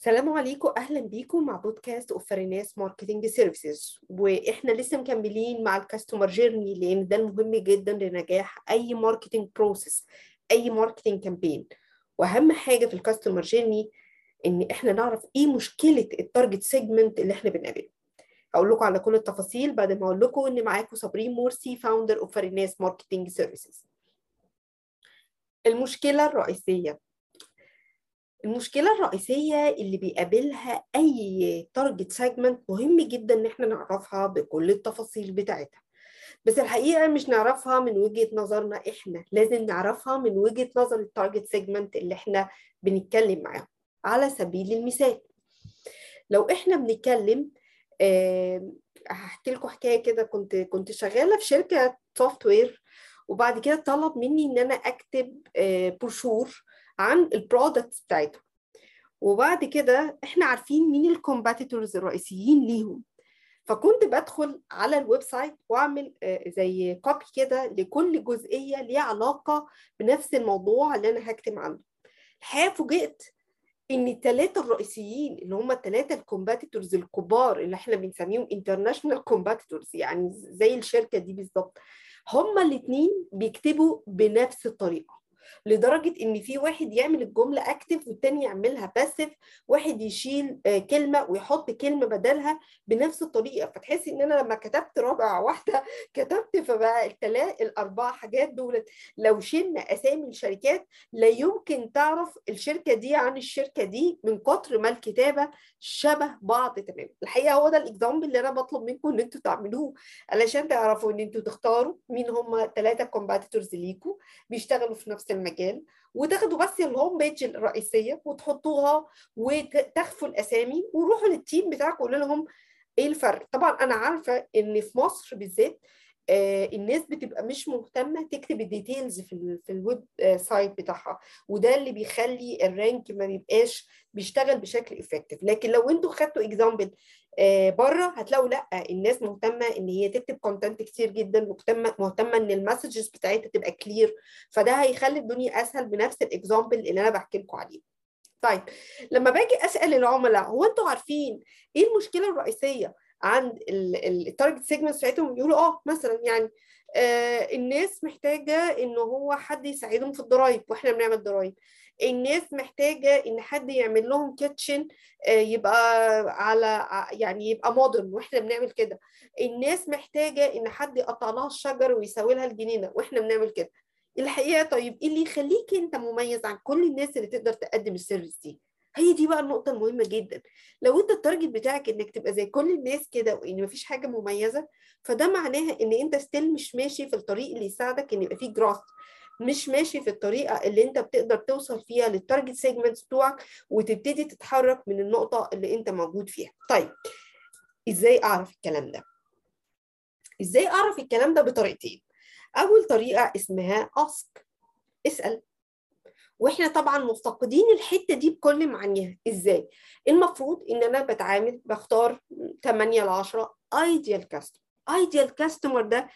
السلام عليكم أهلا بيكم مع podcast of Firnas Marketing Services وإحنا لسه مكملين مع ال customer journey لأن ده المهم جدا لنجاح أي marketing process أي marketing campaign وأهم حاجة في ال customer journey إن إحنا نعرف إيه مشكلة ال target segment اللي إحنا بنقابله هقول لكم على كل التفاصيل بعد ما أقول لكم إن معاكم صابرين مرسي founder of Firnas Marketing Services المشكلة الرئيسية. المشكلة الرئيسية اللي بيقابلها أي target segment مهم جدا إن إحنا نعرفها بكل التفاصيل بتاعتها. بس الحقيقة مش نعرفها من وجهة نظرنا إحنا لازم نعرفها من وجهة نظر ال target segment اللي إحنا بنتكلم معاهم. على سبيل المثال لو إحنا بنتكلم أه هحكي لكم حكاية كده. كنت كنت شغالة في شركة software وبعد كده طلب مني إن أنا أكتب أه بروشور عن ال products بتاعتهم. وبعد كده إحنا عارفين مين ال competitors الرئيسيين ليهم. فكنت بدخل على ال website وأعمل زي copy كده لكل جزئية ليها علاقة بنفس الموضوع اللي أنا هكتب عنه. الحقيقة فوجئت إن الثلاثه الرئيسيين اللي هم الثلاثه ال competitors الكبار اللي إحنا بنسميهم international competitors يعني زي الشركة دي بالظبط هما الاثنين بيكتبوا بنفس الطريقة. لدرجة إن في واحد يعمل الجملة active والتاني يعملها passive واحد يشيل كلمة ويحط كلمة بدلها بنفس الطريقة. فتحس إن أنا لما كتبت رابع واحدة كتبت فبقى الثلاث الاربع حاجات دول لو شلنا أسامي الشركات لا يمكن تعرف الشركة دي عن الشركة دي من كتر ما الكتابة شبه بعض تماما. الحقيقة هو ده ال example اللي أنا بطلب منكم إن أنتوا تعملوه علشان تعرفوا إن أنتوا تختاروا مين هم ثلاثة competitors ليكوا بيشتغلوا في نفس المجال وتاخدوا بس ال home page الرئيسية وتحطوها وتخفوا الأسامي وروحوا لل team بتاعكم قولوا لهم إيه الفرق. طبعا أنا عارفة إن في مصر بالذات آه الناس بتبقى مش مهتمة تكتب ال details في ال في الويب آه site بتاعها وده اللي بيخلي ال rank ما بيبقاش بيشتغل بشكل effective لكن لو أنتوا خدتوا example آه بره هتلاقوا لأ الناس مهتمة إن هي تكتب content كتير جدا مهتمة مهتمة إن ال messages بتاعتها تبقى clear فده هيخلي الدنيا أسهل بنفس ال example اللي أنا بحكي لكم عليه. طيب لما باجي أسأل العملاء هو أنتوا عارفين إيه المشكلة الرئيسية عند ال target segment بتاعتهم؟ يقولوا آه مثلا يعني آه الناس محتاجة إن هو حد يساعدهم في الضرايب وإحنا بنعمل ضرايب. الناس محتاجة إن حد يعمل لهم kitchen آه يبقى على يعني يبقى modern وإحنا بنعمل كده. الناس محتاجة إن حد يقطع لها الشجر ويسوي لها الجنينة وإحنا بنعمل كده. الحقيقة طيب إيه اللي يخليك أنت مميز عن كل الناس اللي تقدر تقدم ال service دي؟ هي دي بقى النقطة المهمة جدا. لو أنت ال target بتاعك إنك تبقى زي كل الناس كده وإن مفيش حاجة مميزة فده معناها إن أنت still مش ماشي في الطريق اللي يساعدك إن يبقى فيه growth مش ماشي في الطريقة اللي انت بتقدر توصل فيها لل target segments بتوعك وتبتدي تتحرك من النقطة اللي انت موجود فيها. طيب إزاي اعرف الكلام ده؟ إزاي اعرف الكلام ده بطريقتين؟ أول طريقة اسمها ask اسأل. وإحنا طبعا مفتقدين الحتة دي بكل معانيها. إزاي؟ المفروض ان أنا بتعامل بختار 8 ل 10 ايديال كاستمر ايديال كاستمر ده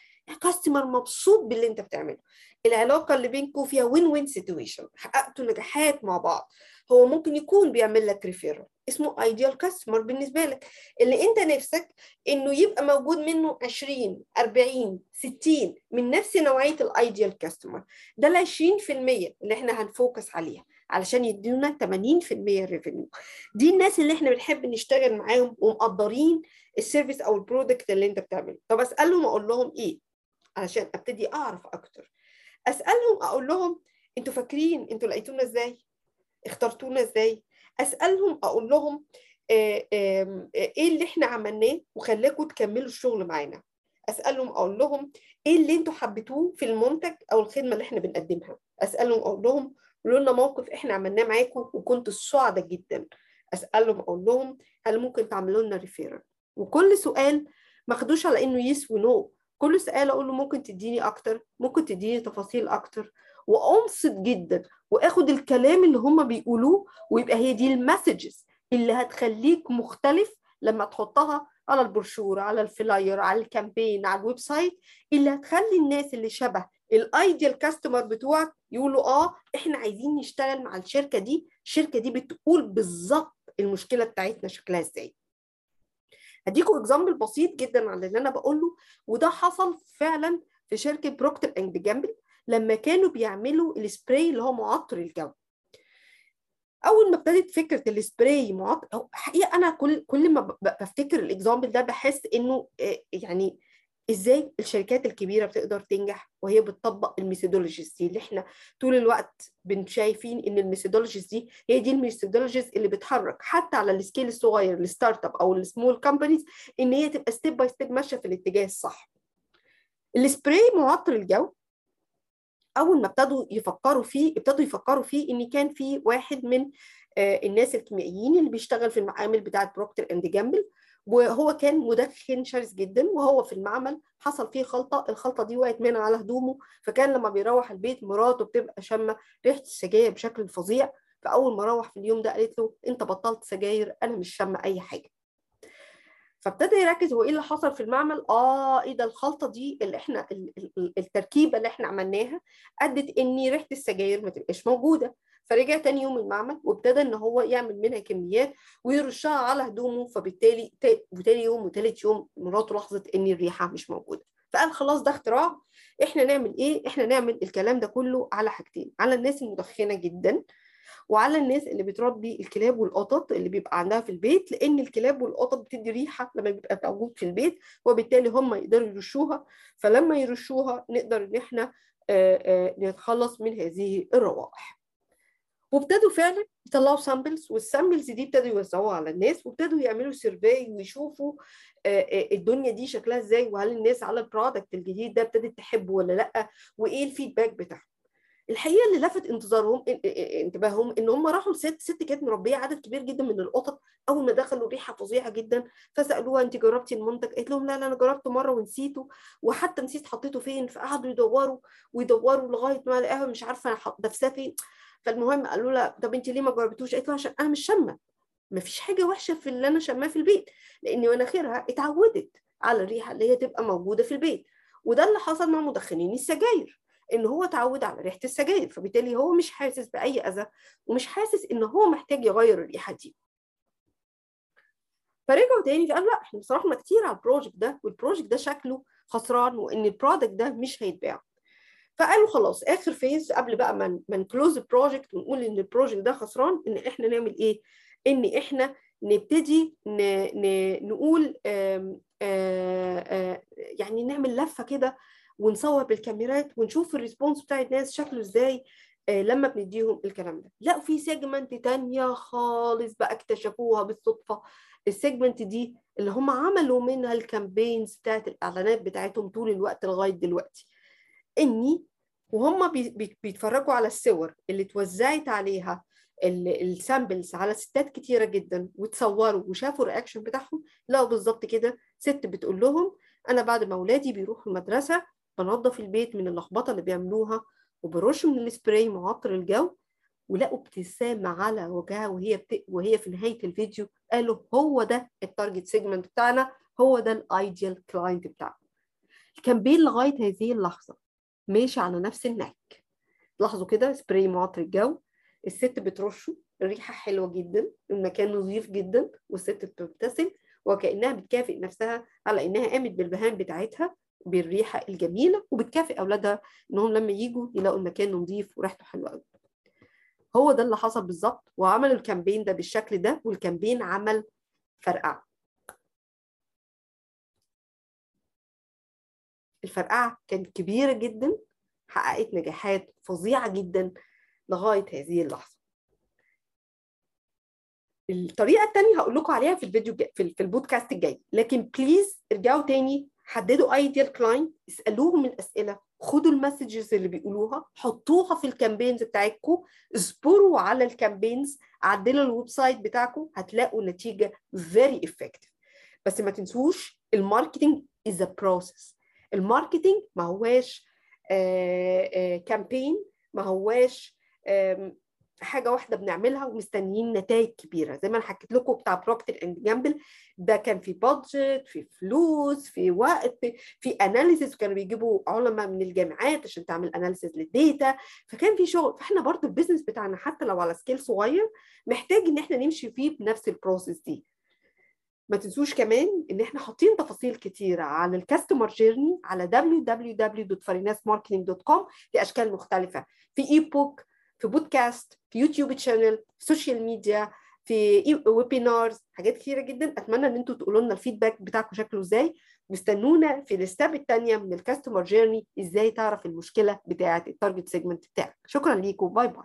كاستمر مبسوط باللي انت بتعمله. العلاقة اللي بينكم فيها win win situation حققتوا نجاحات مع بعض. هو ممكن يكون بيعمل لك referral اسمه ideal customer بالنسبة لك. اللي انت نفسك انه يبقى موجود منه 20 40 60 من نفس نوعية ال ideal customer ده ال 20% اللي إحنا هن focus عليها. علشان يدينا 80% revenue دي الناس اللي إحنا بنحب نشتغل معاهم ومقدرين ال service أو ال product اللي انت بتعمله. طب أسألهم أقول لهم إيه؟ علشان أبتدي أعرف أكتر. أسألهم أقول لهم أنتوا فاكرين أنتوا لقيتونا إزاي؟ اخترتونا إزاي؟ أسألهم أقول لهم آآ آآ إيه اللي إحنا عملناه وخلاكم تكملوا الشغل معانا؟ أسألهم أقول لهم إيه اللي أنتوا حبيتوه في المنتج أو الخدمة اللي إحنا بنقدمها؟ أسألهم أقول لهم قولوا لنا موقف إحنا عملناه معاكم وكنتوا سعداء جدا. أسألهم أقول لهم هل ممكن تعملوا لنا ريفيرال وكل سؤال ما خدوش على إنه yes و no كل سؤال أقول له ممكن تديني أكتر ممكن تديني تفاصيل أكتر. وأنصت جدا وآخد الكلام اللي هم بيقولوه ويبقى هي دي ال messages اللي هتخليك مختلف لما تحطها على البروشور على ال flyer على ال campaign على ال website اللي هتخلي الناس اللي شبه ال ideal customer بتوعك يقولوا آه إحنا عايزين نشتغل مع الشركة دي. الشركة دي بتقول بالظبط المشكلة بتاعتنا شكلها إزاي. هديكم example بسيط جدا على اللي أنا بقوله وده حصل فعلا في شركة Procter & Gamble لما كانوا بيعملوا السبراي اللي هو معطر الجو. أول ما ابتدت فكرة السبراي معطر حقيقة أنا كل كل ما بفتكر ال example ده بحس إنه يعني إزاي الشركات الكبيرة بتقدر تنجح وهي بتطبق ال methodologies دي؟ اللي إحنا طول الوقت شايفين إن ال methodologies دي هي دي ال methodologies اللي بتحرك حتى على ال scale الصغير ال startup أو ال small companies إن هي تبقى step by step ماشية في الاتجاه الصح. السبراي معطر الجو. أول ما ابتدوا يفكروا فيه ابتدوا يفكروا فيه إن كان في واحد من الناس الكيميائيين اللي بيشتغل في المعامل بتاعة Procter & Gamble وهو كان مدخن شرس جدا وهو في المعمل حصل فيه خلطة الخلطة دي وقعت منه على هدومه فكان لما بيروح البيت مراته بتبقى شامة ريحة السجاير بشكل فظيع. فأول ما روح في اليوم ده قالت له أنت بطلت سجاير أنا مش شامة أي حاجة. فابتدى يركز هو إيه اللي حصل في المعمل؟ آه إيه ده الخلطة دي اللي إحنا التركيبة اللي إحنا عملناها أدت إن ريحة السجاير ما تبقاش موجودة. فرجع تاني يوم المعمل وابتدى إن هو يعمل منها كميات ويرشها على هدومه فبالتالي وتاني يوم وتالت يوم مراته لاحظت إن الريحة مش موجودة. فقال خلاص ده اختراع إحنا نعمل إيه؟ إحنا نعمل الكلام ده كله على حاجتين على الناس المدخنة جدا وعلى الناس اللي بتربي الكلاب والقطط اللي بيبقى عندها في البيت لأن الكلاب والقطط بتدي ريحة لما بيبقى موجود في البيت وبالتالي هم يقدروا يرشوها. فلما يرشوها نقدر إن إحنا نتخلص من هذه الروائح. وابتدوا فعلا يطلعوا samples وال samples دي ابتدوا يوزعوها على الناس وابتدوا يعملوا survey ويشوفوا الدنيا دي شكلها إزاي وهل الناس على ال product الجديد ده ابتدت تحبه ولا لأ وإيه ال feedback بتاعهم. الحقيقة اللي لفت انتظارهم انتباههم إن هم راحوا لست ست كانت مربية عدد كبير جدا من القطط أول ما دخلوا ريحة فظيعة جدا فسألوها انت جربتي المنتج؟ قالت لهم لا لا أنا جربته مرة ونسيته وحتى نسيت حطيته فين فقعدوا يدوروا ويدوروا لغاية ما لقاها مش عارفة نفسها فين. فالمهم قالوا لها طب انت ليه ما جربتوش؟ قالت له عشان أنا مش شامة. ما فيش حاجة وحشة في اللي أنا شاماه في البيت لأن مناخيرها اتعودت على الريحة اللي هي تبقى موجودة في البيت. وده اللي حصل مع مدخنين السجاير. إن هو اتعود على ريحة السجاير فبالتالي هو مش حاسس بأي أذى ومش حاسس إن هو محتاج يغير الريحة دي فرجعوا تاني فقال لا إحنا صرفنا كتير على ال project ده وال project ده شكله خسران وإن ال product ده مش هيتباع فقالوا خلاص آخر phase قبل بقى ما ن close ال project ونقول إن ال project ده خسران إن إحنا نعمل إيه؟ إن إحنا نبتدي ن... ن... نقول آم آم يعني نعمل لفة كده ونصور بالكاميرات ونشوف ال response بتاع الناس شكله إزاي لما بنديهم الكلام ده. لقوا في segment تانية خالص بقى اكتشفوها بالصدفة. ال segment دي اللي هم عملوا منها ال campaigns بتاعت الإعلانات بتاعتهم طول الوقت لغاية دلوقتي. إني وهم بيتفرجوا على الصور اللي اتوزعت عليها ال samples على ستات كتيرة جدا وتصوروا وشافوا ال reaction بتاعهم. لقوا بالظبط كده. ست بتقول لهم أنا بعد ما أولادي بيروحوا المدرسة بنظف البيت من اللخبطة اللي بيعملوها وبرش من السبراي معطر الجو ولقوا ابتسامة على وجهها وهي بت... وهي في نهاية الفيديو قالوا هو ده ال target segment بتاعنا هو ده ال ideal client بتاعنا. ال campaign لغاية هذه اللحظة ماشي على نفس النهج. لاحظوا كده سبراي معطر الجو الست بترشه الريحة حلوة جدا المكان نظيف جدا والست بتبتسم وكأنها بتكافئ نفسها على إنها قامت بالمهام بتاعتها. بالريحة الجميلة وبتكافئ أولادها إنهم لما يجوا يلاقوا المكان نظيف وريحته حلوة قوي هو ده اللي حصل بالظبط وعملوا ال campaign ده بالشكل ده وال campaign عمل فرقعة. الفرقعة كانت كبيرة جدا حققت نجاحات فظيعة جدا لغاية هذه اللحظة. الطريقة التانية هقول لكم عليها في الفيديو في البودكاست الجاي لكن please ارجعوا تاني حددوا ideal client اسألوهم الأسئلة خدوا ال messages اللي بيقولوها حطوها في ال campaigns بتاعتكم اصبروا على ال campaigns عدلوا ال website بتاعكم هتلاقوا نتيجة very effective. بس ما تنسوش ال marketing is a process. ال marketing ما هواش campaign ما هواش حاجة واحدة بنعملها ومستنيين نتائج كبيرة. زي ما أنا حكيت لكم بتاع Procter and Gamble ده كان في budget في فلوس في وقت في analysis وكانوا بيجيبوا علماء من الجامعات عشان تعمل analysis لل data فكان في شغل. فإحنا برضو ال business بتاعنا حتى لو على scale صغير محتاج إن إحنا نمشي فيه بنفس ال process دي. ما تنسوش كمان إن إحنا حاطين تفاصيل كتيرة على ال customer journey على www.farinasmarketing.com في اشكال مختلفة. في e-book في بودكاست في YouTube channel في social media في webinars حاجات كتيرة جدا. أتمنى إن أنتوا تقولوا لنا ال feedback بتاعكم شكله إزاي. واستنونا في ال step الثانية من ال customer journey إزاي تعرف المشكلة بتاعة ال target segment بتاعك. شكرا ليكم. bye bye